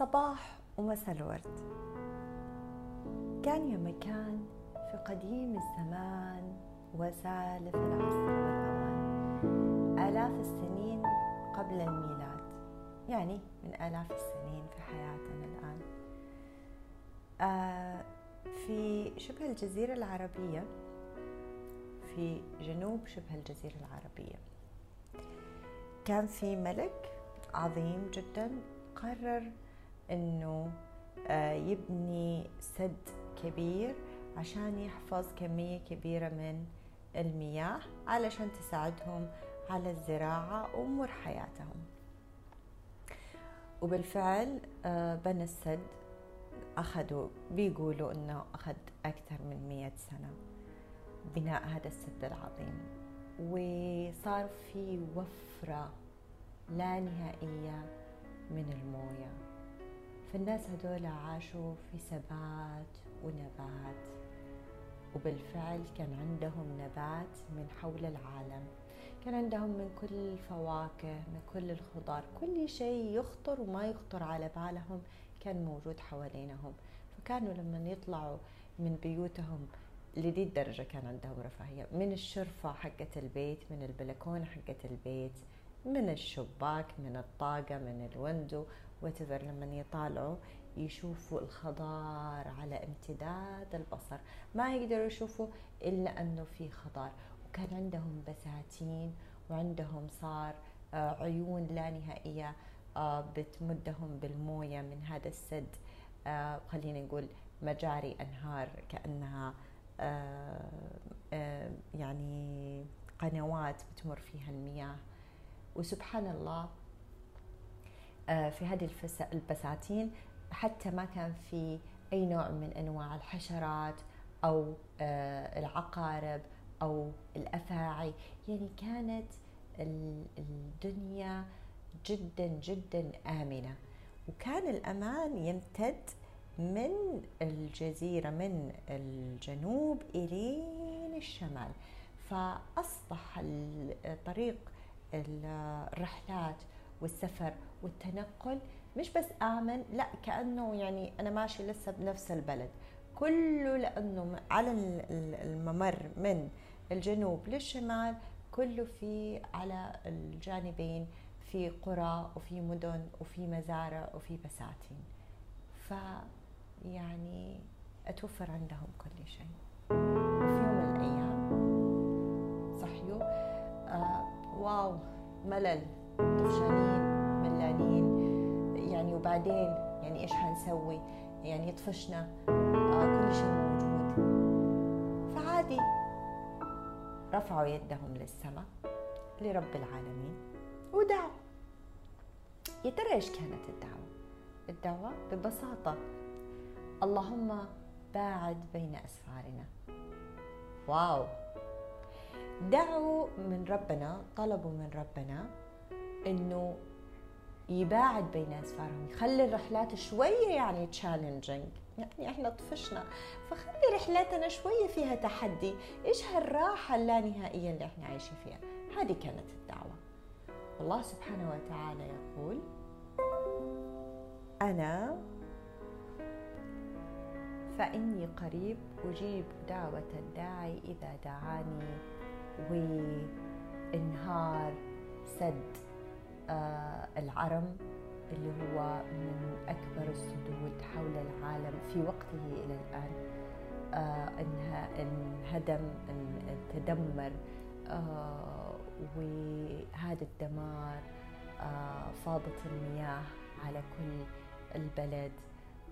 صباح ومساء الورد. كان يا مكان في قديم الزمان وسالف العصر والأوان. آلاف السنين قبل الميلاد. يعني من آلاف السنين في حياتنا الآن. آه في شبه الجزيرة العربية في جنوب شبه الجزيرة العربية. كان في ملك عظيم جدا قرر إنه آه، يبني سد كبير عشان يحفظ كمية كبيرة من المياه علشان تساعدهم على الزراعة وأمور حياتهم. وبالفعل آه، بنى السد أخذوا بيقولوا أنه أخذ أكثر من مئة سنة بناء هذا السد العظيم. وصار في وفرة لا نهائية من الموية. فالناس هذول عاشوا في ثبات ونبات وبالفعل كان عندهم نبات من حول العالم. كان عندهم من كل الفواكه من كل الخضار كل شيء يخطر وما يخطر على بالهم كان موجود حوالينهم. فكانوا لما يطلعوا من بيوتهم لدي الدرجة كان عندهم رفاهية. من الشرفة حقة البيت من البلكونة حقة البيت من الشباك من الطاقة من الوندو وتفر لما يطالعوا يشوفوا الخضار على امتداد البصر. ما يقدروا يشوفوا إلا أنه في خضار. وكان عندهم بساتين وعندهم صار آه، عيون لا نهائية آه، بتمدهم بالموية من هذا السد. آه، خلينا نقول مجاري أنهار كأنها يعني قنوات بتمر فيها المياه. وسبحان الله في هذه البساتين حتى ما كان في أي نوع من أنواع الحشرات أو آه، العقارب أو الأفاعي. يعني كانت الدنيا جدا جدا آمنة. وكان الأمان يمتد من الجزيرة من الجنوب إلين الشمال. فأصبح طريق الرحلات والسفر والتنقل مش بس آمن لا كأنه يعني أنا ماشي لسه بنفس البلد. كله لأنه على الممر من الجنوب للشمال كله في على الجانبين في قرى وفي مدن وفي مزارع وفي بساتين. ف يعني أتوفر عندهم كل شيء. وفي يوم من الأيام صحيوا آه واو ملل طفشانين. ملانين يعني وبعدين يعني إيش حنسوي؟ يعني طفشنا آه كل شيء موجود. فعادي. رفعوا يدهم للسماء لرب العالمين. ودعوا. يا ترى إيش كانت الدعوة؟ الدعوة ببساطة. اللهم باعد بين أسفارنا. واو. دعوا من ربنا طلبوا من ربنا إنه يباعد بين أسفارهم يخلي الرحلات شوية يعني تشالنجينج يعني إحنا طفشنا فخلي رحلاتنا شوية فيها تحدي. إيش هالراحة اللانهائيه اللي إحنا عايشين فيها؟ هذه كانت الدعوة. الله سبحانه وتعالى يقول أنا فإني قريب أجيب دعوة الداعي إذا دعاني وإنهار سد. العرم اللي هو من أكبر السدود حول العالم في وقته إلى الآن. آه انهدم تدمر آه وهذا الدمار آه فاضت المياه على كل البلد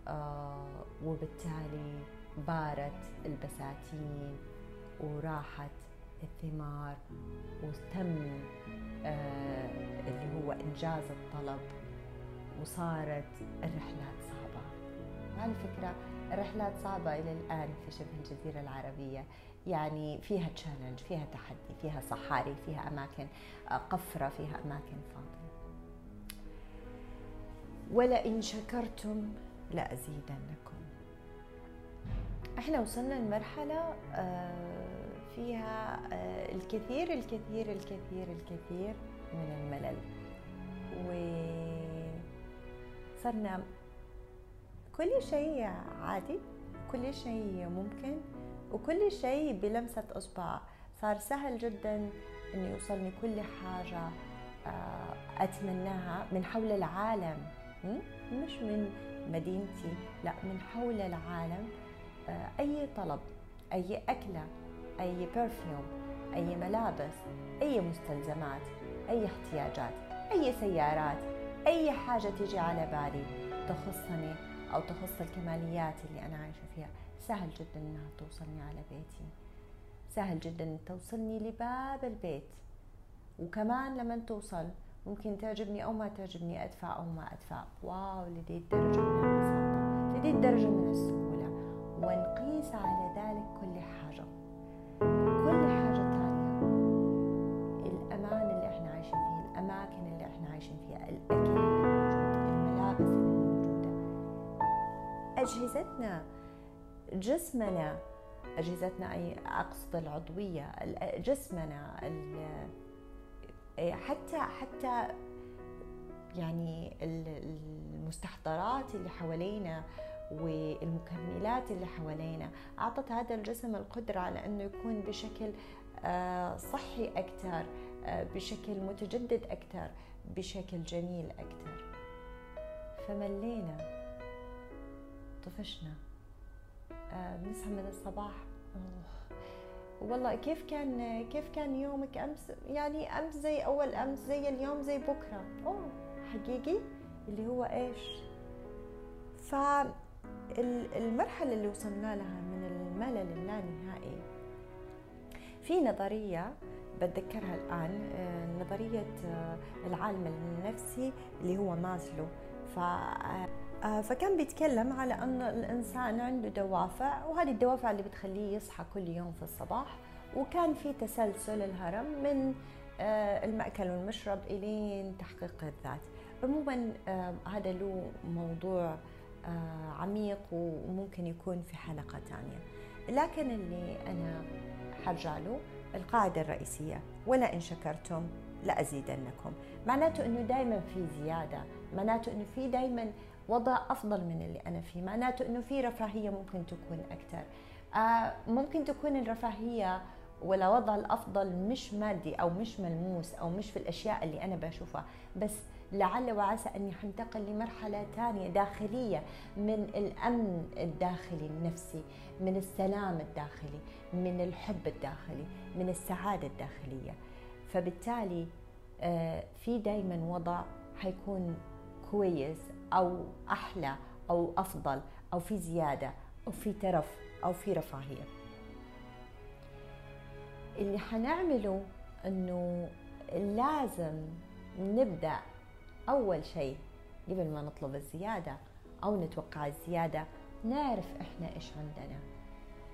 آه وبالتالي بارت البساتين وراحت الثمار وتم آه اللي هو إنجاز الطلب وصارت الرحلات صعبة. وعلى فكرة الرحلات صعبة إلى الآن في شبه الجزيرة العربية. يعني فيها تشالنج فيها تحدي فيها صحاري فيها أماكن آه، قفرة فيها أماكن فاضية. ولئن شكرتم لأزيدنكم. إحنا وصلنا لمرحلة آه فيها آه، الكثير الكثير الكثير الكثير من الملل. وصرنا كل شيء عادي كل شيء ممكن وكل شيء بلمسة إصبع. صار سهل جدا إنه يوصلني كل حاجة آه، أتمناها من حول العالم. مش من مدينتي لا من حول العالم. آه، أي طلب أي أكلة. أي برفيوم أي ملابس أي مستلزمات أي احتياجات أي سيارات أي حاجة تيجي على بالي تخصني أو تخص الكماليات اللي أنا عايشة فيها. سهل جدا إنها توصلني على بيتي. سهل جدا توصلني لباب البيت. وكمان لما توصل ممكن تعجبني أو ما تعجبني أدفع أو ما أدفع. واو لدي الدرجة من البساطة لدي الدرجة من السهولة أجهزتنا جسمنا أجهزتنا أي أقصد العضوية جسمنا حتى حتى يعني المستحضرات اللي حوالينا والمكملات اللي حوالينا أعطت هذا الجسم القدرة على أنه يكون بشكل آه، صحي أكثر آه، بشكل متجدد أكثر بشكل جميل أكثر. فملينا. طفشنا. آه، بنصحى من الصباح. والله كيف كان كيف كان يومك؟ أمس يعني أمس زي أول أمس زي اليوم زي بكرة. أوه حقيقي؟ اللي هو إيش؟ فالمرحله اللي وصلنا لها من الملل اللانهائي في نظرية بتذكرها الآن آه، نظرية آه، العالم النفسي اللي هو مازلو. ف فكان بيتكلم على أن الإنسان عنده دوافع وهذه الدوافع اللي بتخليه يصحى كل يوم في الصباح. وكان في تسلسل الهرم من آه، المأكل والمشرب إلين تحقيق الذات. عموما آه، هذا له موضوع عميق وممكن يكون في حلقة ثانية لكن اللي أنا حرجع له القاعدة الرئيسية. ولا إن شكرتم لأزيدنكم معناته أنه دائما في زيادة. معناته أنه في دائما وضع أفضل من اللي أنا فيه معناته إنه في رفاهية ممكن تكون أكثر آه ممكن تكون الرفاهية ولا وضع الأفضل مش مادي أو مش ملموس أو مش في الأشياء اللي أنا بشوفها بس لعل وعسى أني حنتقل لمرحلة ثانية داخلية من الأمن الداخلي النفسي من السلام الداخلي من الحب الداخلي من السعادة الداخلية. فبالتالي آه، في دائما وضع حيكون كويس أو أحلى أو أفضل أو في زيادة أو في ترف أو في رفاهية. اللي حنعمله إنه لازم نبدأ أول شيء قبل ما نطلب الزيادة أو نتوقع الزيادة نعرف إحنا إيش عندنا.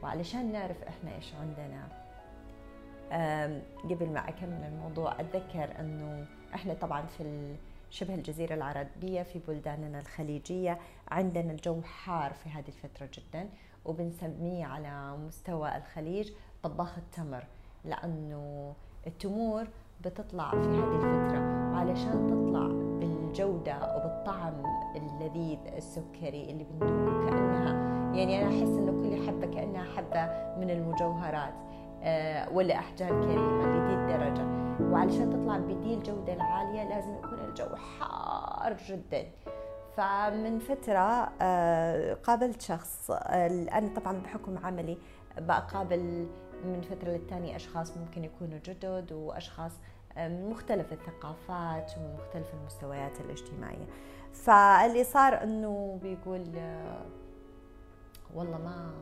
وعلشان نعرف إحنا إيش عندنا قبل ما أكمل الموضوع أتذكر إنه إحنا طبعا في شبه الجزيرة العربية في بلداننا الخليجية. عندنا الجو حار في هذه الفترة جدا وبنسميه على مستوى الخليج طباخ التمر لأنه التمور بتطلع في هذه الفترة وعلشان تطلع بالجودة وبالطعم اللذيذ السكري اللي بندوقه كأنها يعني أنا أحس إنه كل حبة كأنها حبة من المجوهرات آه، ولا أحجار كريمة لذي الدرجة. وعلشان تطلع بدي الجودة العالية لازم يكون الجو حار جدا. فمن فترة آه، قابلت شخص آه، أنا طبعا بحكم عملي بقابل من فترة للتانية أشخاص ممكن يكونوا جدد وأشخاص من مختلف الثقافات ومن مختلف المستويات الاجتماعية. فاللي صار أنه بيقول والله ما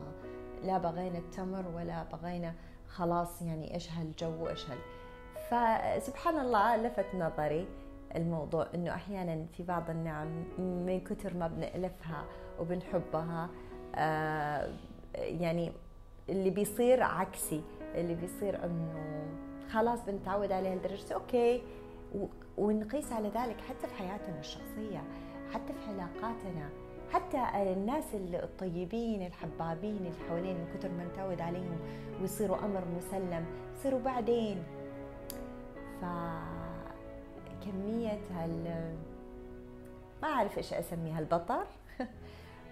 لا بغينا التمر ولا بغينا خلاص يعني إيش هالجو وإيش هال. فسبحان الله لفت نظري. الموضوع إنه أحيانا في بعض النعم من كثر ما بنألفها وبنحبها آه يعني اللي بيصير عكسي اللي بيصير إنه خلاص بنتعود عليها لدرجة أوكي ونقيس على ذلك حتى في حياتنا الشخصية حتى في علاقاتنا حتى الناس الطيبين الحبابين اللي حوالين من كثر ما نتعود عليهم ويصيروا أمر مسلم يصيروا بعدين. فكمية هال ما أعرف إيش أسميها البطر؟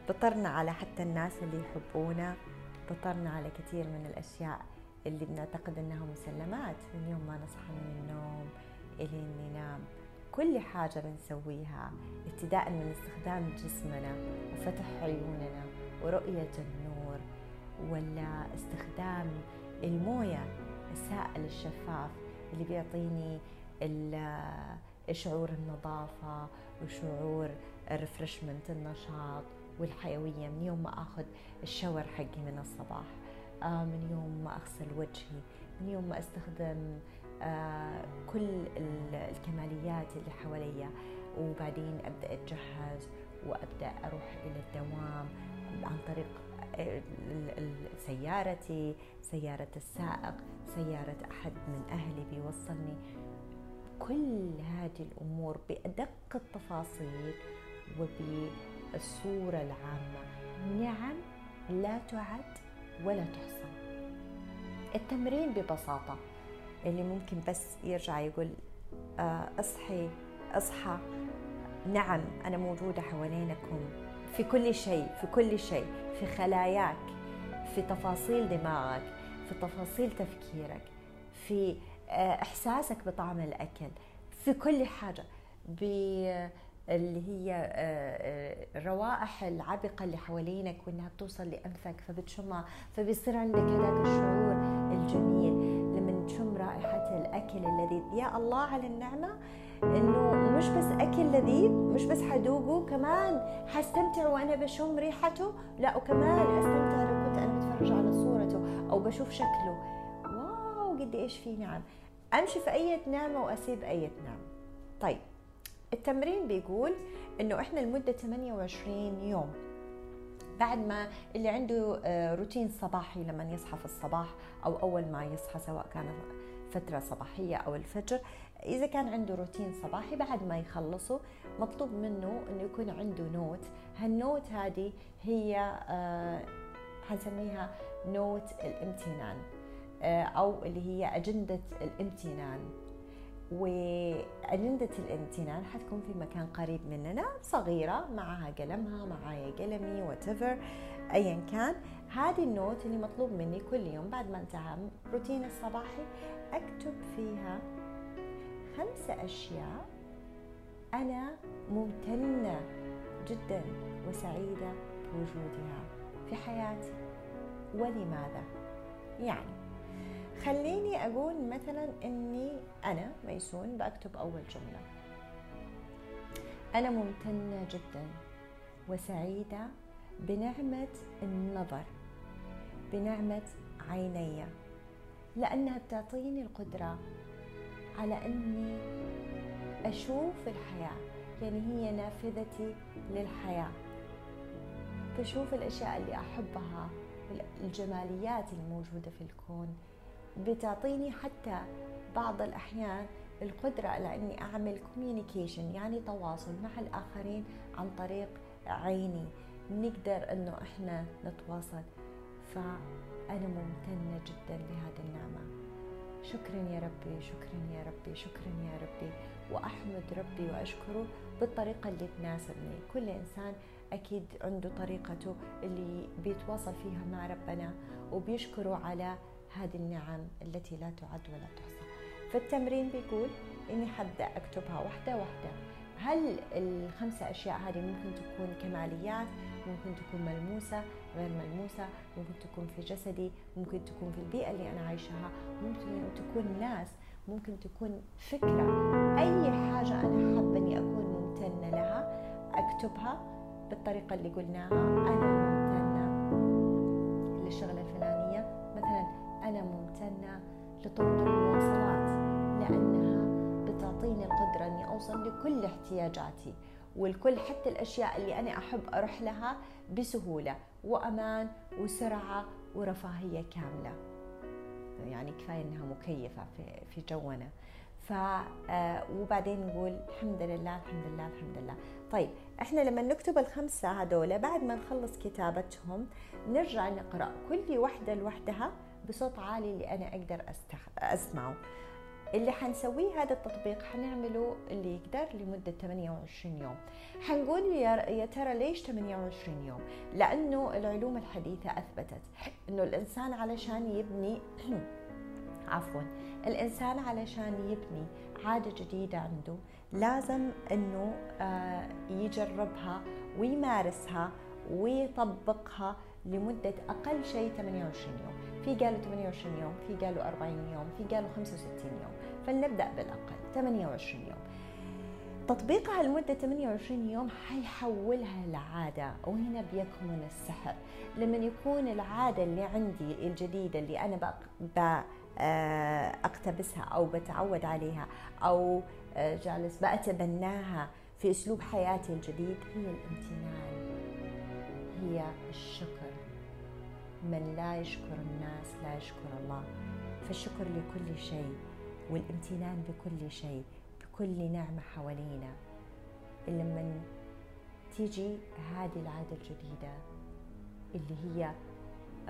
بطرنا على حتى الناس اللي يحبونا بطرنا على كثير من الأشياء اللي بنعتقد أنها مسلمات. من يوم ما نصحى من النوم إلين ننام كل حاجة بنسويها ابتداء من استخدام جسمنا وفتح عيوننا ورؤية النور ولا استخدام الموية السائل الشفاف اللي بيعطيني شعور النظافة وشعور الريفرشمنت النشاط والحيوية. من يوم ما أخذ الشاور حقي من الصباح آه، من يوم ما أغسل وجهي من يوم ما أستخدم آه، كل الكماليات اللي حواليا وبعدين أبدأ أتجهز وأبدأ أروح إلى الدوام عن طريق آه، سيارتي سيارة السائق سيارة أحد من أهلي بيوصلني. كل هذه الأمور بأدق التفاصيل وبالصورة العامة. نعم لا تعد ولا تحصى. التمرين ببساطة اللي ممكن بس يرجع يقول آه، أصحي أصحى. نعم أنا موجودة حوالينكم. في كل شيء في كل شيء في خلاياك في تفاصيل دماغك في تفاصيل تفكيرك في آه، إحساسك بطعم الأكل. في كل حاجة اللي هي الروائح العبقة اللي حوالينك وإنها بتوصل لأنفك فبتشمها فبيصير عندك هذاك الشعور الجميل لما تشم رائحة الأكل اللذيذ. يا الله على النعمة إنه مش بس أكل لذيذ مش بس حدوقه كمان حستمتع وأنا بشم ريحته لا وكمان أستمتع لو كنت أنا بتفرج على صورته أو بشوف شكله. واو قد إيش في نعم. أمشي في أي نعمة وأسيب أي نعمة. طيب التمرين بيقول إنه إحنا لمدة 28 يوم بعد ما اللي عنده آه، روتين صباحي لما يصحى في الصباح أو أول ما يصحى سواء كان فترة صباحية أو الفجر إذا كان عنده روتين صباحي بعد ما يخلصه مطلوب منه إنه يكون عنده note. هال note هذه هي آه، حنسميها note الامتنان. أو اللي هي أجندة الامتنان. وأجندة الامتنان حتكون في مكان قريب مننا صغيرة معها قلمها معايا قلمي واتيفر أيا كان. هذه ال note اللي مطلوب مني كل يوم بعد ما انتهى روتين الصباحي أكتب فيها خمسة أشياء أنا ممتنة جدا وسعيدة بوجودها في حياتي. ولماذا؟ يعني خليني أقول مثلا إني أنا ميسون بكتب أول جملة. أنا ممتنة جدا وسعيدة بنعمة النظر بنعمة عيني لأنها بتعطيني القدرة على أني أشوف الحياة يعني هي نافذتي للحياة. بشوف الأشياء اللي أحبها الجماليات الموجودة في الكون. بتعطيني حتى بعض الأحيان القدرة على أني أعمل كوميونيكيشن يعني تواصل مع الآخرين عن طريق عيني. نقدر أنه إحنا نتواصل. فأنا ممتنة جدا لهذه النعمة. شكرا يا ربي شكرا يا ربي شكرا يا ربي. وأحمد ربي وأشكره بالطريقة اللي تناسبني. كل إنسان أكيد عنده طريقته اللي بيتواصل فيها مع ربنا وبيشكره على هذه النعم التي لا تعد ولا تحصى. فالتمرين بيقول إني حبدأ أكتبها واحدة واحدة. هل الخمسة أشياء هذه ممكن تكون كماليات؟ ممكن تكون ملموسة غير ملموسة. ممكن تكون في جسدي ممكن تكون في البيئة اللي أنا عايشها. ممكن تكون ناس ممكن تكون فكرة. أي حاجة أنا حابة إني أكون ممتنة لها أكتبها بالطريقة اللي قلناها. للشغله الفلانيه مثلا أنا ممتنة لطرق المواصلات لأنها بتعطيني القدرة أني أوصل لكل احتياجاتي والكل حتى الأشياء اللي أنا أحب أروح لها بسهولة وأمان وسرعة ورفاهية كاملة. يعني كفاية أنها مكيفة في, جونا. ف آه، وبعدين نقول الحمد لله الحمد لله الحمد لله. طيب إحنا لما نكتب الخمسة هذول بعد ما نخلص كتابتهم نرجع نقرأ كل وحده لوحدها بصوت عالي اللي أنا أقدر أستخ... أسمعه. اللي حنسويه هذا التطبيق حنعمله اللي يقدر لمدة 28 يوم. حنقول يا ترى ليش 28 يوم؟ لأنه العلوم الحديثة أثبتت أنه الإنسان علشان يبني عفوا الإنسان علشان يبني عادة جديدة عنده لازم أنه آه، يجربها ويمارسها ويطبقها لمدة أقل شيء 28 يوم. في قالوا 28 يوم في قالوا 40 يوم في قالوا 65 يوم. فلنبدأ بالأقل 28 يوم. تطبيقها لمدة 28 يوم حيحولها لعادة وهنا بيكمن السحر. لما يكون العادة اللي عندي الجديدة اللي أنا بقى آه، أو بتعود عليها أو آه، جالس بأتبناها في أسلوب حياتي الجديد هي الامتنان هي الشكر. من لا يشكر الناس لا يشكر الله. فالشكر لكل شيء والامتنان بكل شيء بكل نعمة حوالينا. لما تيجي هذه العادة الجديدة اللي هي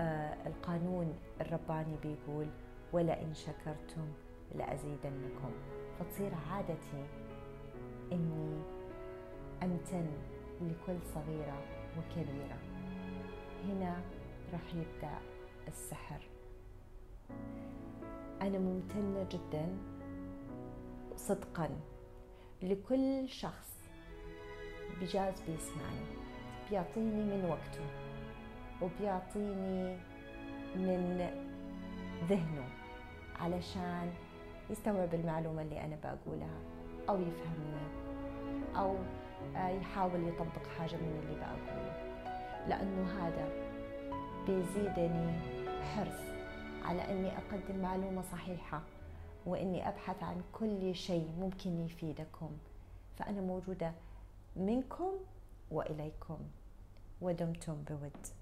آه القانون الرباني بيقول ولئن شكرتم لأزيدنكم فتصير عادتي إني أمتن لكل صغيرة وكبيرة. هنا راح يبدأ السحر. أنا ممتنة جدا صدقا لكل شخص بجاز بيسمعني بيعطيني من وقته وبيعطيني من ذهنه علشان يستوعب المعلومة اللي أنا بقولها أو يفهمني أو آه، يحاول يطبق حاجة من اللي بقوله. لأنه هذا بيزيدني حرص على أني أقدم معلومة صحيحة وإني أبحث عن كل شيء ممكن يفيدكم. فأنا موجودة منكم وإليكم. ودمتم بود.